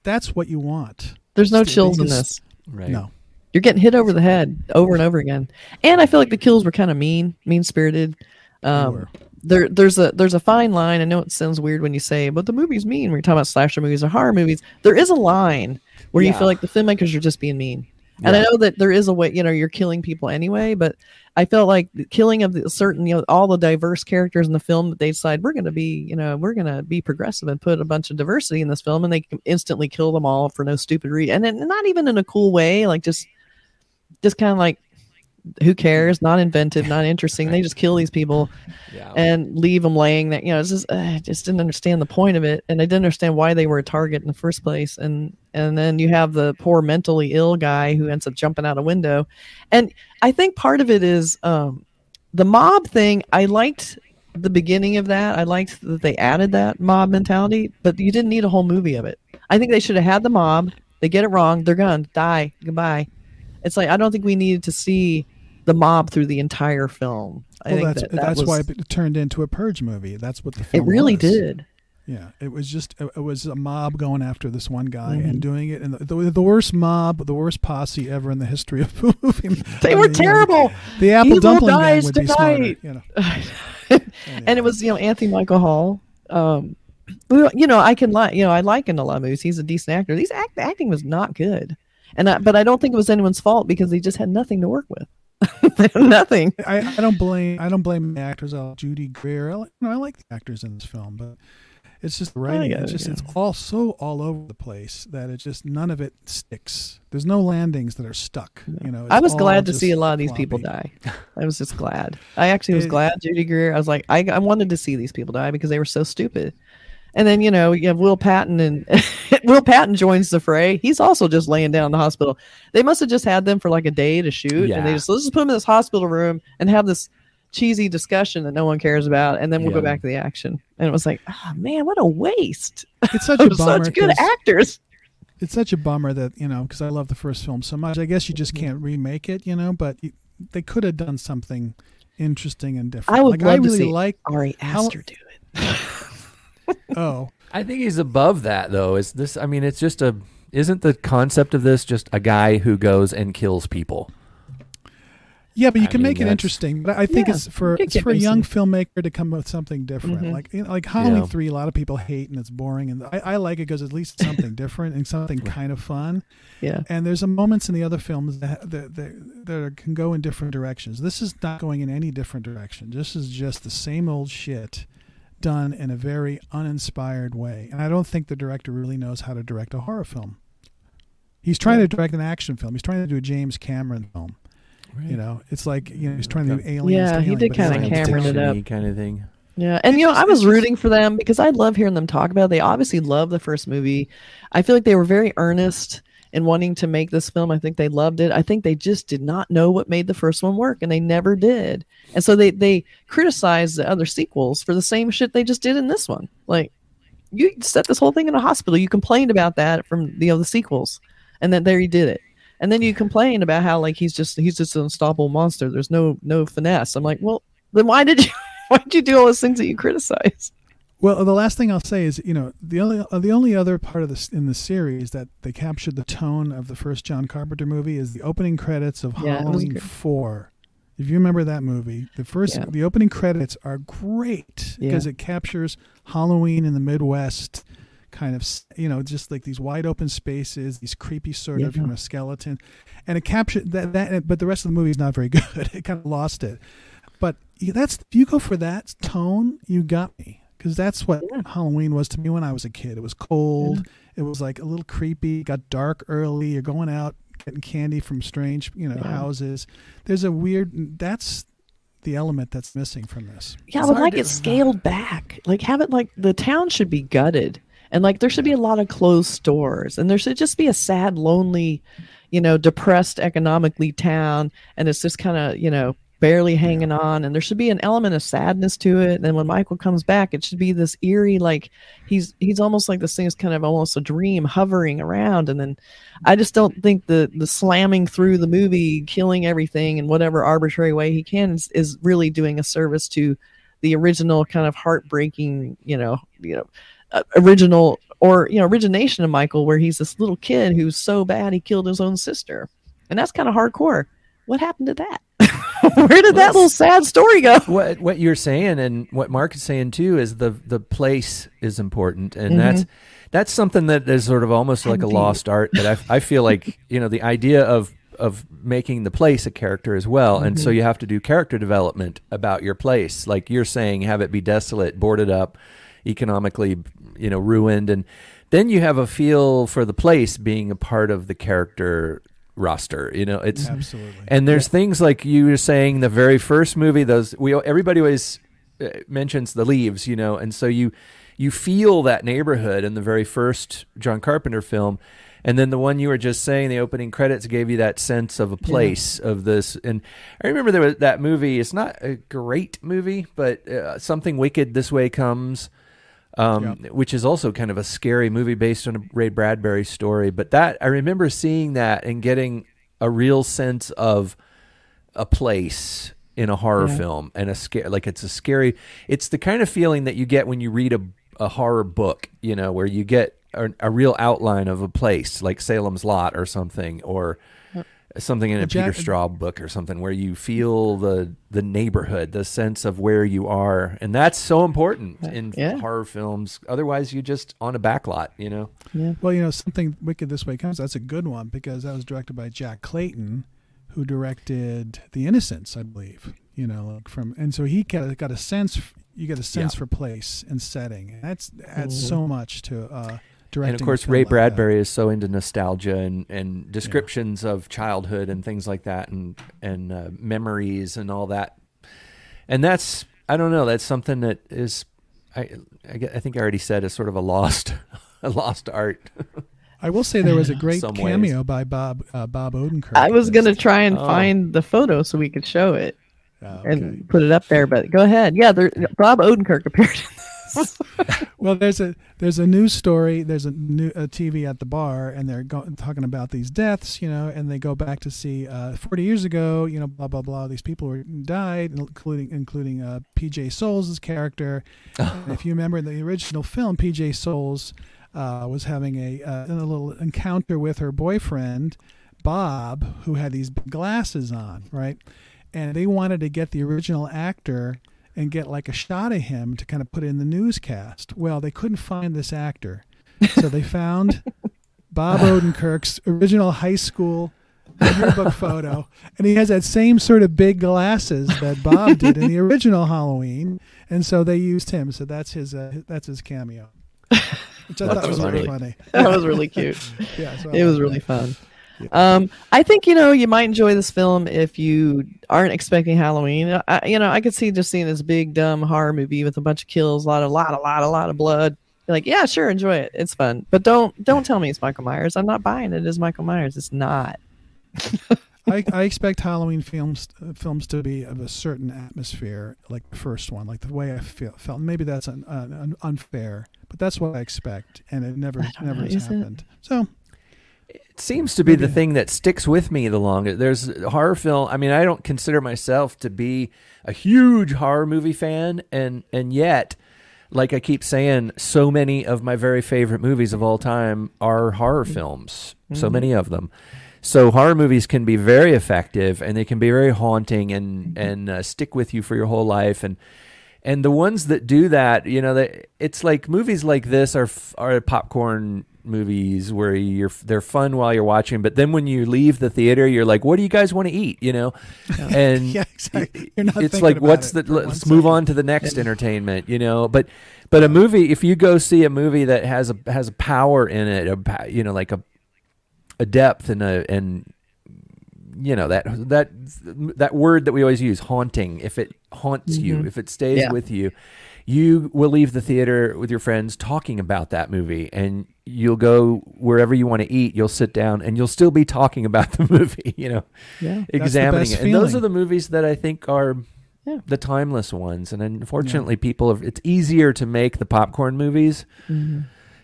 Speaker 3: that's what you want."
Speaker 2: There's no
Speaker 3: They
Speaker 2: chills in this.
Speaker 1: right.
Speaker 3: No,
Speaker 2: You're getting hit over the head over and over again. And I feel like the kills were kind of mean, mean spirited. Um,
Speaker 3: were.
Speaker 2: There, there's a there's a fine line. I know it sounds weird when you say, but the movie's mean. When you're talking about slasher movies or horror movies, there is a line where you feel like the filmmakers are just being mean. And I know that there is a way, you know, you're killing people anyway, but I felt like the killing of the certain, you know, all the diverse characters in the film that they decide we're going to be, you know, we're going to be progressive and put a bunch of diversity in this film, and they instantly kill them all for no stupid reason, and then not even in a cool way, like just, just kind of like, who cares? Not inventive, not interesting. They just kill these people
Speaker 1: Yeah.
Speaker 2: and leave them laying there. You know, it's just uh, I just didn't understand the point of it, and I didn't understand why they were a target in the first place. And and then you have the poor mentally ill guy who ends up jumping out a window, and I think part of it is um, the mob thing. I liked the beginning of that. I liked that they added that mob mentality, but you didn't need a whole movie of it. I think they should have had the mob. They get it wrong. They're gone. Die. Goodbye. It's like I don't think we needed to see the mob through the entire film. I
Speaker 3: well,
Speaker 2: think
Speaker 3: that's
Speaker 2: that, that
Speaker 3: that's
Speaker 2: was,
Speaker 3: why it turned into a purge movie. That's what the film.
Speaker 2: it really
Speaker 3: was.
Speaker 2: did.
Speaker 3: Yeah, it was just it was a mob going after this one guy
Speaker 2: Mhm.
Speaker 3: and doing it, and the, the, the worst mob, the worst posse ever in the history of movie.
Speaker 2: They
Speaker 3: I
Speaker 2: were
Speaker 3: mean,
Speaker 2: terrible.
Speaker 3: the apple
Speaker 2: Evil
Speaker 3: dumpling gang
Speaker 2: dies
Speaker 3: would be smarter.
Speaker 2: tonight.
Speaker 3: You know,
Speaker 2: and it was you know Anthony Michael Hall. Um, you know I can like you know I like lot. He's a decent actor. These act acting was not good, and I, but I don't think it was anyone's fault because they just had nothing to work with. Nothing.
Speaker 3: I, I don't blame I don't blame the actors. I like Judy Greer. I like, know, I like the actors in this film, but it's just the writing. It's
Speaker 2: it,
Speaker 3: just
Speaker 2: yeah.
Speaker 3: it's all so all over the place that it just none of it sticks. There's no landings that are stuck. You know,
Speaker 2: I was glad to see a lot of these people die. I was just glad. I actually was
Speaker 3: It-
Speaker 2: glad Judy Greer. I was like, I, I wanted to see these people die because they were so stupid. And then you know you have Will Patton and Will Patton joins the fray. He's also just laying down in the hospital. They must have just had them for like a day to shoot, and they just let's just put them in this hospital room and have this cheesy discussion that no one cares about, and then we'll go back to the action. And it was like, oh man, what a waste!
Speaker 3: It's such a bummer.
Speaker 2: such good
Speaker 3: 'cause-
Speaker 2: actors.
Speaker 3: it's such a bummer that you know because I love the first film so much. I guess you just can't remake it, you know. But you, they could have done something interesting and different.
Speaker 2: I would
Speaker 3: like,
Speaker 2: love
Speaker 3: I
Speaker 2: to see
Speaker 3: like.
Speaker 2: Ari
Speaker 3: how-
Speaker 2: Aster do it.
Speaker 3: Oh,
Speaker 1: I think he's above that though. Is this? I mean, it's just a. Isn't the concept of this just a guy who goes and kills people?
Speaker 3: yeah, but you
Speaker 1: I
Speaker 3: can
Speaker 1: mean,
Speaker 3: make it interesting. But I think
Speaker 2: Yeah,
Speaker 3: it's for it's for a young
Speaker 2: some-
Speaker 3: filmmaker to come up with something different.
Speaker 2: Mhm.
Speaker 3: Like you know, like Halloween
Speaker 1: Yeah.
Speaker 3: three, a lot of people hate and it's boring, and I, I like it because at least it's something different and something kind of fun.
Speaker 2: Yeah.
Speaker 3: And there's a moments in the other films that that, that that can go in different directions. This is not going in any different direction. This is just the same old shit done in a very uninspired way. And I don't think the director really knows how to direct a horror film. He's trying to direct an action film. He's trying to do a James Cameron film. You know, it's like you know he's trying to do aliens.
Speaker 2: Yeah,
Speaker 3: to
Speaker 2: he did kinda Cameron it up.
Speaker 1: kind of thing.
Speaker 2: Yeah, and you know, I was rooting for them because I love hearing them talk about. It. They obviously love the first movie. I feel like they were very earnest in wanting to make this film. I think they loved it. I think they just did not know what made the first one work, and they never did. And so they they criticized the other sequels for the same shit they just did in this one. Like, you set this whole thing in a hospital. You complained about that from you know the other sequels, and then there you did it. And then you complain about how like he's just he's just an unstoppable monster. There's no no finesse. I'm like, well, then why did you why did you do all those things that you criticize?
Speaker 3: Well, the last thing I'll say is, you know, the only uh, the only other part of this in the series that they captured the tone of the first John Carpenter movie is the opening credits of
Speaker 2: Yeah,
Speaker 3: Halloween. Four. If you remember that movie, the first
Speaker 2: Yeah.
Speaker 3: the opening credits are great
Speaker 2: Yeah.
Speaker 3: because it captures Halloween in the Midwest, kind of you know just like these wide open spaces, these creepy sort of
Speaker 2: Yeah.
Speaker 3: you know skeleton, and it captured that that. But the rest of the movie is not very good. it kind of lost it. But that's if you go for that tone, you got me because that's what
Speaker 2: Yeah.
Speaker 3: Halloween was to me when I was a kid. It was cold. Mm-hmm. It was like a little creepy. It got dark early. You're going out getting candy from strange, you know,
Speaker 2: Yeah.
Speaker 3: houses. There's a weird. That's the element that's missing from this.
Speaker 2: Yeah,
Speaker 1: It's
Speaker 2: I would like
Speaker 1: to-
Speaker 2: it scaled back. Like have it like the town should be gutted. And like there should be a lot of closed stores. And there should just be a sad, lonely, you know, depressed economically town. And it's just kind of, you know, barely hanging on. And there should be an element of sadness to it. And when Michael comes back, it should be this eerie, like he's he's almost like this thing is kind of almost a dream hovering around. And then I just don't think the the slamming through the movie, killing everything in whatever arbitrary way he can is, is really doing a service to the original kind of heartbreaking, you know, you know, uh, original or you know origination of Michael, where he's this little kid who's so bad he killed his own sister, and that's kind of hardcore. What happened to that? Where did that little sad story go?
Speaker 1: what what you're saying and what Mark is saying too is the the place is important, and
Speaker 2: Mhm.
Speaker 1: that's that's something that is sort of almost like a lost art that I I feel like you know the idea of of making the place a character as well, and so you have to do character development about your place, like you're saying, have it be desolate, boarded up, economically you know ruined, and then you have a feel for the place being a part of the character roster. You know, it's
Speaker 3: Absolutely.
Speaker 1: and there's things like you were saying the very first movie. Those we everybody always uh, mentions the leaves, you know, and so you you feel that neighborhood in the very first John Carpenter film, and then the one you were just saying, the opening credits gave you that sense of a place of this. And I remember there was that movie. It's not a great movie, but uh, something wicked this way comes. Um, Which is also kind of a scary movie based on a Ray Bradbury story, but that I remember seeing that and getting a real sense of a place in a horror
Speaker 2: Yeah.
Speaker 1: film and a scare like it's a scary it's the kind of feeling that you get when you read a, a horror book you know where you get a, a real outline of a place like salem's lot or something or something in a
Speaker 3: Jack-
Speaker 1: peter straub book or something where you feel the the neighborhood the sense of where you are and that's so important in
Speaker 2: Yeah.
Speaker 1: horror films otherwise you just on a backlot you know Yeah.
Speaker 3: Well, you know, something wicked this way comes. That's a good one because that was directed by Jack Clayton, who directed The Innocents, I believe. You know, like from and so he got got a sense. You get a sense
Speaker 1: Yeah.
Speaker 3: for place and setting. And that's adds
Speaker 2: Mhm.
Speaker 3: so much to uh, directing.
Speaker 1: and of course
Speaker 3: film
Speaker 1: ray
Speaker 3: like
Speaker 1: bradbury is so into nostalgia and, and descriptions of childhood and things like that and and uh, memories and all that and that's i don't know that's something that is i i, I think i already said is sort of a lost a lost art
Speaker 3: I will say there was a great
Speaker 1: Some ways.
Speaker 3: cameo by Bob uh, Bob Odenkirk.
Speaker 2: I was gonna try and
Speaker 1: Oh.
Speaker 2: find the photo so we could show it
Speaker 3: Oh,
Speaker 2: and put it up there. But go ahead. Yeah, there, Bob Odenkirk appeared.
Speaker 3: Well, there's a there's a news story. There's a new a TV at the bar, and they're go- talking about these deaths, you know, and they go back to see uh, 40 years ago, you know, blah blah blah. These people were died, including including uh, PJ Soles' character. if you remember in the original film, PJ Soles uh, was having a, uh, a little encounter with her boyfriend Bob, who had these glasses on, right? And they wanted to get the original actor and get like a shot of him to kind of put in the newscast. Well, they couldn't find this actor. So they found Bob Odenkirk's original high school yearbook photo, and he has that same sort of big glasses that Bob did in the original Halloween, and so they used him. So that's his uh, that's his cameo, which I
Speaker 1: That's
Speaker 3: thought was really
Speaker 1: funny.
Speaker 3: funny.
Speaker 2: that was really cute.
Speaker 3: Yeah, so
Speaker 2: it was
Speaker 3: like
Speaker 2: really
Speaker 3: that.
Speaker 2: Fun. Um, I think you know you might enjoy this film if you aren't expecting Halloween. I, you know, I could see just seeing this big dumb horror movie with a bunch of kills, a lot, a lot, a lot, a lot of blood. You're like, yeah, sure, enjoy it. It's fun, but don't don't tell me it's Michael Myers. I'm not buying it as Michael Myers. It's not.
Speaker 3: I, I expect Halloween films uh, films to be of a certain atmosphere, like the first one, like the way I feel, felt. Maybe that's un, un, un- unfair, but that's what I expect, and it never never
Speaker 2: know,
Speaker 3: has
Speaker 2: is it?
Speaker 3: happened. So
Speaker 1: it seems to be the
Speaker 3: mm-hmm.
Speaker 1: thing that sticks with me the longest. There's horror film. I mean, I don't consider myself to be a huge horror movie fan, and and yet like I keep saying, so many of my very favorite movies of all time are horror mm-hmm. films. So mm-hmm. many of them. So horror movies can be very effective, and they can be very haunting, and and uh, stick with you for your whole life. And and the ones that do that, you know, that it's like movies like this are are popcorn movies where you're they're fun while you're watching, but then when you leave the theater, you're like, what do you guys want to eat? You know, and
Speaker 3: Yeah, exactly. You're not
Speaker 1: it's like what's
Speaker 3: it
Speaker 1: the let's move
Speaker 3: second.
Speaker 1: on to the next entertainment you know but but a movie if you go see a movie that has a has a power in it a you know like a a depth and a and you know that that that word that we always use haunting if it haunts you if it stays
Speaker 2: Yeah.
Speaker 1: with you you will leave the theater with your friends talking about that movie and you'll go wherever you want to eat you'll sit down and you'll still be talking about the movie you know
Speaker 2: Yeah.
Speaker 1: examining it and those are the movies that i think are
Speaker 2: Yeah.
Speaker 1: the timeless ones and unfortunately people have, it's easier to make the popcorn movies
Speaker 2: Mm-hmm.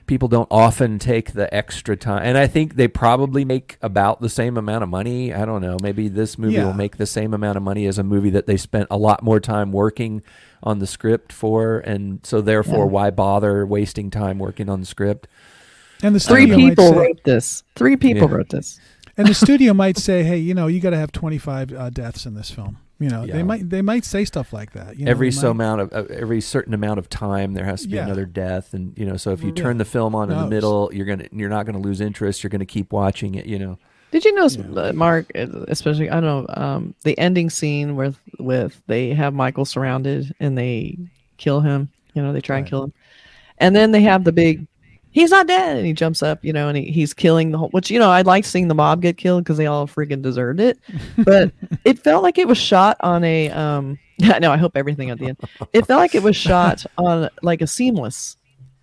Speaker 1: People don't often take the extra time and i think they probably make about the same amount of money i don't know maybe this movie
Speaker 3: Yeah.
Speaker 1: will make the same amount of money as a movie that they spent a lot more time working on the script for and so therefore
Speaker 2: Yeah.
Speaker 1: why bother wasting time working on the script
Speaker 3: And the
Speaker 2: Three
Speaker 3: studio might
Speaker 2: people
Speaker 3: say-
Speaker 2: wrote this. Three people
Speaker 1: Yeah.
Speaker 2: wrote this.
Speaker 3: And the studio might say, "Hey, you know, you got to have 25 uh, deaths in this film." You know,
Speaker 1: Yeah.
Speaker 3: they might they might say stuff like that. You know,
Speaker 1: every
Speaker 3: they
Speaker 1: so
Speaker 3: might-
Speaker 1: amount of uh, every certain amount of time there has to be
Speaker 3: Yeah.
Speaker 1: another death and you know so if you
Speaker 3: Yeah.
Speaker 1: turn the film on in the middle you're gonna you're not gonna lose interest you're gonna keep watching it you know
Speaker 2: Did you know,
Speaker 3: Yeah.
Speaker 2: uh, Mark? uh, Especially, I don't know um, the ending scene with with they have Michael surrounded and they kill him. You know, they try and kill him, and then they have the big. He's not dead, and he jumps up, you know, and he, he's killing the whole. Which you know, I like seeing the mob get killed because they all freaking deserved it. But it felt like it was shot on a. um No, I hope everything at the end. It felt like it was shot on like a seamless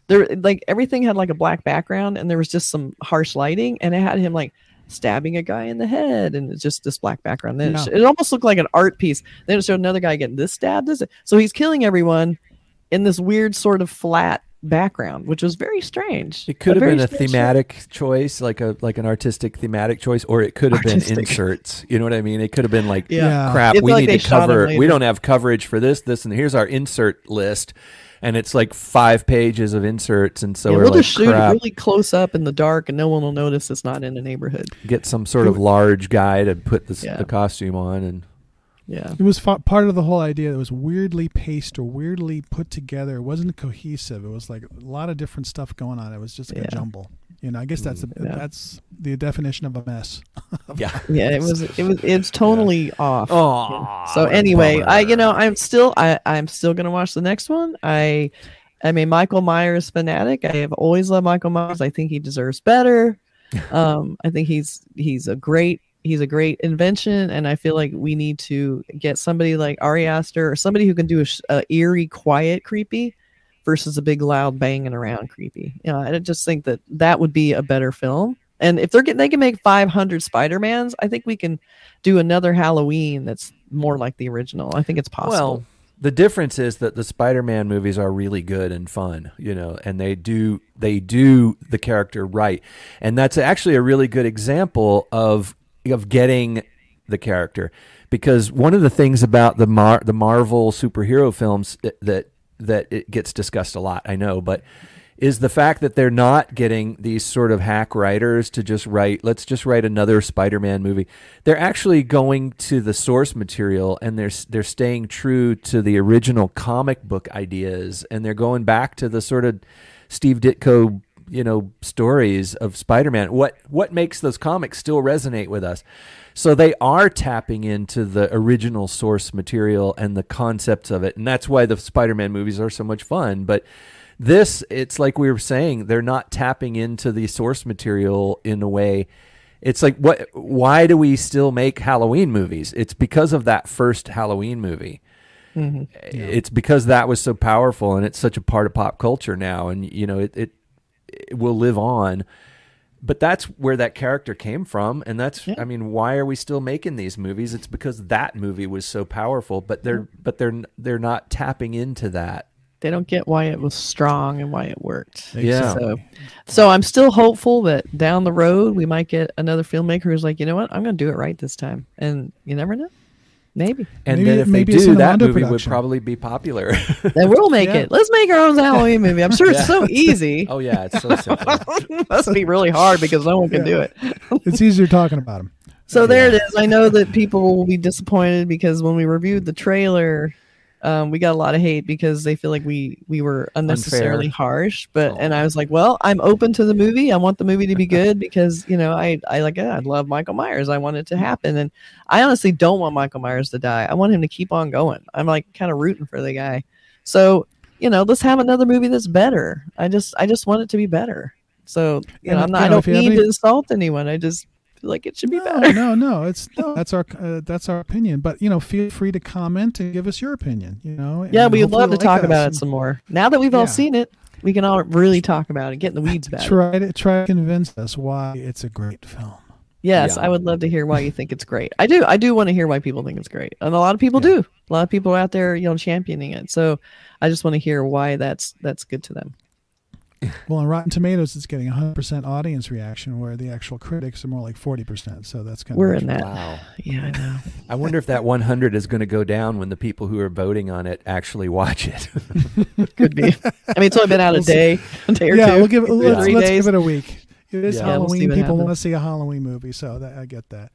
Speaker 2: there like everything had like a black background and there was just some harsh lighting and it had him like stabbing a guy in the head and it's just this black background then it, sh- it almost looked like an art piece then it showed another guy getting this stabbed this so he's killing everyone in this weird sort of flat background which was very strange.
Speaker 1: It could have been a
Speaker 2: strange
Speaker 1: thematic choice like a like an artistic thematic choice or it could have been inserts. You know what i mean? It could have been like
Speaker 3: Yeah.
Speaker 1: crap
Speaker 2: It
Speaker 1: we
Speaker 2: like
Speaker 1: need to cover we don't have coverage for this this and here's our insert list. And it's like five pages of inserts and so
Speaker 2: Yeah,
Speaker 1: we're
Speaker 2: we'll
Speaker 1: like
Speaker 2: just shoot
Speaker 1: crap.
Speaker 2: really close up in the dark and no one will notice it's not in the neighborhood.
Speaker 1: Get some sort of large guy to put the, s
Speaker 2: Yeah.
Speaker 1: the costume on and
Speaker 2: yeah
Speaker 3: It was fa- part of the whole idea. It was weirdly paced or weirdly put together. It wasn't cohesive. It was like a lot of different stuff going on. It was just like a jumble. You know, I guess that's the
Speaker 2: Yeah.
Speaker 3: that's the definition of a mess.
Speaker 1: yeah
Speaker 2: yeah it was it was it's totally off
Speaker 1: oh
Speaker 2: so anyway i you know i'm still i i'm still gonna watch the next one i i'm a michael myers fanatic i have always loved michael myers i think he deserves better um i think he's he's a great he's a great invention and i feel like we need to get somebody like ari aster or somebody who can do a, a eerie quiet creepy versus a big loud banging around creepy. You know i just think that that would be a better film. And if they're getting they can make 500 spider-mans i think we can do another halloween that's more like the original. I think it's possible.
Speaker 1: Well, the difference is that the Spider-Man movies are really good and fun, you know, and they do they do the character right, and that's actually a really good example of of getting the character, because one of the things about the Mar- the Marvel superhero films that- that that it gets discussed a lot, I know, but is the fact that they're not getting these sort of hack writers to just write let's just write another Spider-Man movie. They're actually going to the source material and they're they're staying true to the original comic book ideas and they're going back to the sort of Steve Ditko, you know, stories of Spider-Man. What what makes those comics still resonate with us? So they are tapping into the original source material and the concepts of it. And that's why the Spider-Man movies are so much fun, but this, it's like we were saying, they're not tapping into the source material in a way. It's like what? Why do we still make Halloween movies? It's because of that first Halloween movie. Mm-hmm. It's because that was so powerful and it's such a part of pop culture now, and you know it, it will live on. But that's where that character came from, and that's I mean, why are we still making these movies? It's because that movie was so powerful. But they're but they're they're not tapping into that.
Speaker 2: they don't get why it was strong and why it worked
Speaker 1: Yeah.
Speaker 2: so so i'm still hopeful that down the road we might get another filmmaker who's like you know what i'm gonna do it right this time and you never know Maybe
Speaker 1: And
Speaker 3: Maybe-
Speaker 1: then if they
Speaker 3: maybe it's
Speaker 1: do, that movie would probably be popular.
Speaker 2: they will make
Speaker 3: Yeah.
Speaker 2: it. Let's make our own Halloween movie. I'm sure it's so easy.
Speaker 1: oh yeah, it's so simple.
Speaker 2: Must be really hard because no one can do it.
Speaker 3: It's easier talking about them.
Speaker 2: So there it is. I know that people will be disappointed because when we reviewed the trailer, um, we got a lot of hate because they feel like we we were unnecessarily
Speaker 1: Unfair.
Speaker 2: harsh. But
Speaker 1: Oh.
Speaker 2: and I was like, well, I'm open to the movie. I want the movie to be good because you know I I like. I love Michael Myers. I want it to happen, and I honestly don't want Michael Myers to die. I want him to keep on going. I'm like kind of rooting for the guy. So you know, let's have another movie that's better. I just I just want it to be better. So you
Speaker 3: And,
Speaker 2: know, I'm not,
Speaker 3: you
Speaker 2: I don't
Speaker 3: if you have
Speaker 2: mean
Speaker 3: any-
Speaker 2: to insult anyone. I just like it should be
Speaker 3: No,
Speaker 2: better.
Speaker 3: no, no. It's no. That's our uh, that's our opinion. But you know, feel free to comment and give us your opinion. You know.
Speaker 2: Yeah, we'd love to
Speaker 3: like
Speaker 2: talk
Speaker 3: us
Speaker 2: about it some more. Now that we've all seen it, we can all really talk about it, get in the weeds about it.
Speaker 3: Try to try to convince us why it's a great film.
Speaker 2: Yes,
Speaker 1: Yeah.
Speaker 2: I would love to hear why you think it's great. I do. I do want to hear why people think it's great, and a lot of people do. A lot of people are out there, you know, championing it. So I just want to hear why that's that's good to them.
Speaker 3: Well, on Rotten Tomatoes, it's getting 100% audience reaction, where the actual critics are more like 40%. So that's kind of
Speaker 2: We're
Speaker 3: of
Speaker 2: in that.
Speaker 1: Wow.
Speaker 2: Yeah, I know.
Speaker 1: I wonder if that 100 is going to go down when the people who are voting on it actually watch it.
Speaker 2: Could be. I mean, it's only been out a
Speaker 3: We'll
Speaker 2: day, a day or
Speaker 3: yeah,
Speaker 2: two.
Speaker 3: we'll give it. Let's, let's give it a week. It is
Speaker 1: Yeah.
Speaker 2: Yeah, we'll
Speaker 3: Halloween. People
Speaker 2: happens.
Speaker 3: want to see a Halloween movie, so that, I get that.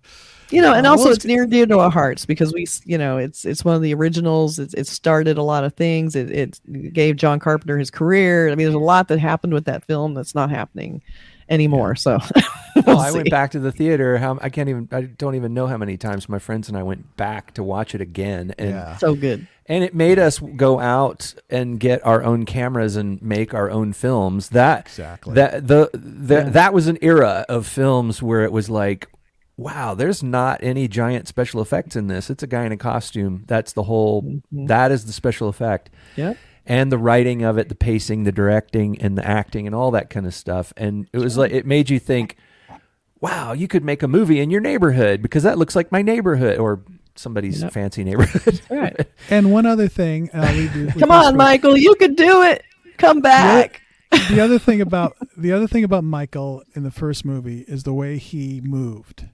Speaker 2: you know and
Speaker 3: Uh,
Speaker 2: also
Speaker 3: well,
Speaker 2: it's near and dear to our hearts because we you know it's it's one of the originals it's, it started a lot of things it, it gave john carpenter his career i mean there's a lot that happened with that film that's not happening anymore so
Speaker 1: Well,
Speaker 2: we'll
Speaker 1: I went back to the theater. How I can't even. I don't even know how many times my friends and I went back to watch it again, and
Speaker 3: yeah.
Speaker 2: so good
Speaker 1: and it made us go out and get our own cameras and make our own films. That
Speaker 3: Exactly.
Speaker 1: that the, the
Speaker 2: Yeah.
Speaker 1: that was an era of films where it was like, wow, there's not any giant special effects in this. It's a guy in a costume. That's the whole.
Speaker 2: Mhm.
Speaker 1: that is the special effect.
Speaker 2: Yep.
Speaker 1: and the writing of it, the pacing, the directing, and the acting, and all that kind of stuff. And it was like it made you think, "Wow, you could make a movie in your neighborhood because that looks like my neighborhood or somebody's
Speaker 2: Yep.
Speaker 1: fancy neighborhood."
Speaker 2: all right
Speaker 3: And one other thing, and I'll leave
Speaker 2: come on michael you could do it come back
Speaker 3: the other thing about the other thing about Michael in the first movie is the way he moved.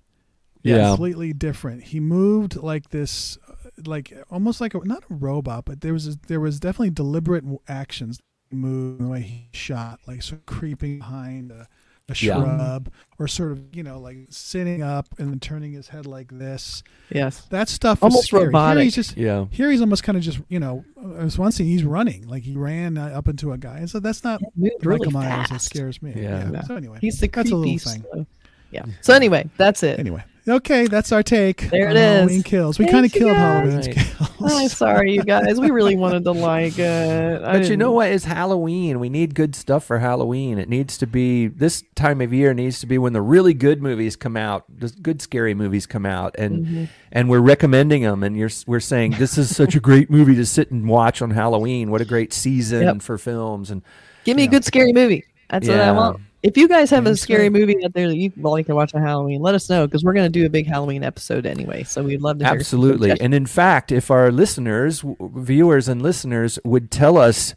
Speaker 1: Yeah.
Speaker 3: completely different. He moved like this, uh, like almost like a, not a robot, but there was a, there was definitely deliberate w- actions. Move the way he shot, like sort of creeping behind a, a
Speaker 1: Yeah.
Speaker 3: shrub, or sort of you know like sitting up and then turning his head like this.
Speaker 2: yes
Speaker 3: That stuff was
Speaker 2: Almost
Speaker 3: scary.
Speaker 2: robotic.
Speaker 3: Here he's just
Speaker 1: yeah,
Speaker 3: here he's almost kind of just you know. There was one scene he's running, like he ran uh, up into a guy, and so that's not
Speaker 2: It moved really
Speaker 3: Michael Myers. It scares me.
Speaker 1: Yeah.
Speaker 2: Yeah.
Speaker 3: So anyway,
Speaker 2: he's the
Speaker 3: That's a little thing.
Speaker 2: slow. yeah so anyway that's it
Speaker 3: anyway, okay, that's our take.
Speaker 2: There
Speaker 3: on
Speaker 2: it is.
Speaker 3: Halloween kills. We kind of killed
Speaker 2: guys.
Speaker 3: Halloween's kills.
Speaker 2: I'm sorry, you guys. We really wanted to like it. I
Speaker 1: but you know
Speaker 2: didn't-
Speaker 1: what? It's Halloween. We need good stuff for Halloween. It needs to be this time of year. Needs to be when the really good movies come out. The good scary movies come out, and
Speaker 2: Mm-hmm.
Speaker 1: and we're recommending them. And you're we're saying this is such a great movie to sit and watch on Halloween. What a great season
Speaker 2: Yep.
Speaker 1: for films and
Speaker 2: Give me a
Speaker 3: Yeah.
Speaker 2: good scary movie. That's what I want. If you guys have a scary movie out there that you like to watch on Halloween, let us know because we're going to do a big Halloween episode anyway. So we'd love to hear
Speaker 1: Absolutely. And in fact, if our listeners, w- viewers and listeners would tell us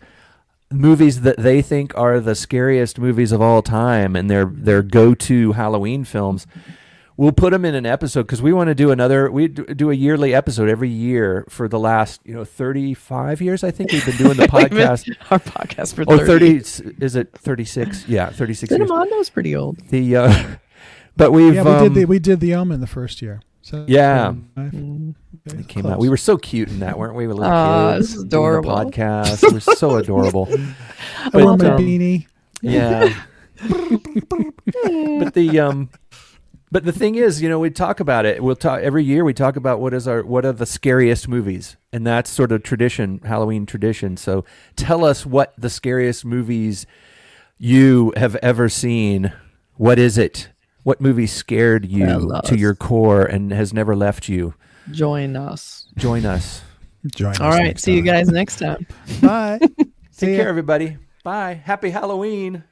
Speaker 1: movies that they think are the scariest movies of all time and their their go-to Halloween films, we'll put them in an episode cuz we want to do another we do a yearly episode every year for the last, you know, 35 years I think we've been doing the podcast.
Speaker 2: Our podcast for
Speaker 1: Or
Speaker 2: 30.
Speaker 1: 30 is it 36? Yeah, 36 years.
Speaker 2: Cinemondo's pretty old.
Speaker 1: The uh but we've
Speaker 3: yeah, we
Speaker 1: um,
Speaker 3: did the we did the Omen the first year. So
Speaker 1: Yeah.
Speaker 3: five- okay,
Speaker 1: It came
Speaker 3: close.
Speaker 1: out. We were so cute in that, weren't we? We were little
Speaker 2: Aw,
Speaker 1: kids.
Speaker 2: this is
Speaker 1: the
Speaker 2: adorable.
Speaker 1: podcast. It was so adorable.
Speaker 3: I
Speaker 1: but,
Speaker 3: wore my
Speaker 1: um,
Speaker 3: beanie.
Speaker 1: Yeah. but the um, but the thing is, you know, we talk about it. We'll talk every year. We talk about what is our what are the scariest movies, and that's sort of tradition, Halloween tradition. So tell us what the scariest movies you have ever seen. What is it? What movie scared you to
Speaker 2: us.
Speaker 1: your core and has never left you?
Speaker 2: Join us.
Speaker 1: Join us.
Speaker 3: Join
Speaker 2: All
Speaker 3: us
Speaker 2: right.
Speaker 3: next
Speaker 2: See you guys next time.
Speaker 3: Bye.
Speaker 1: Take care, everybody. Bye. Happy Halloween.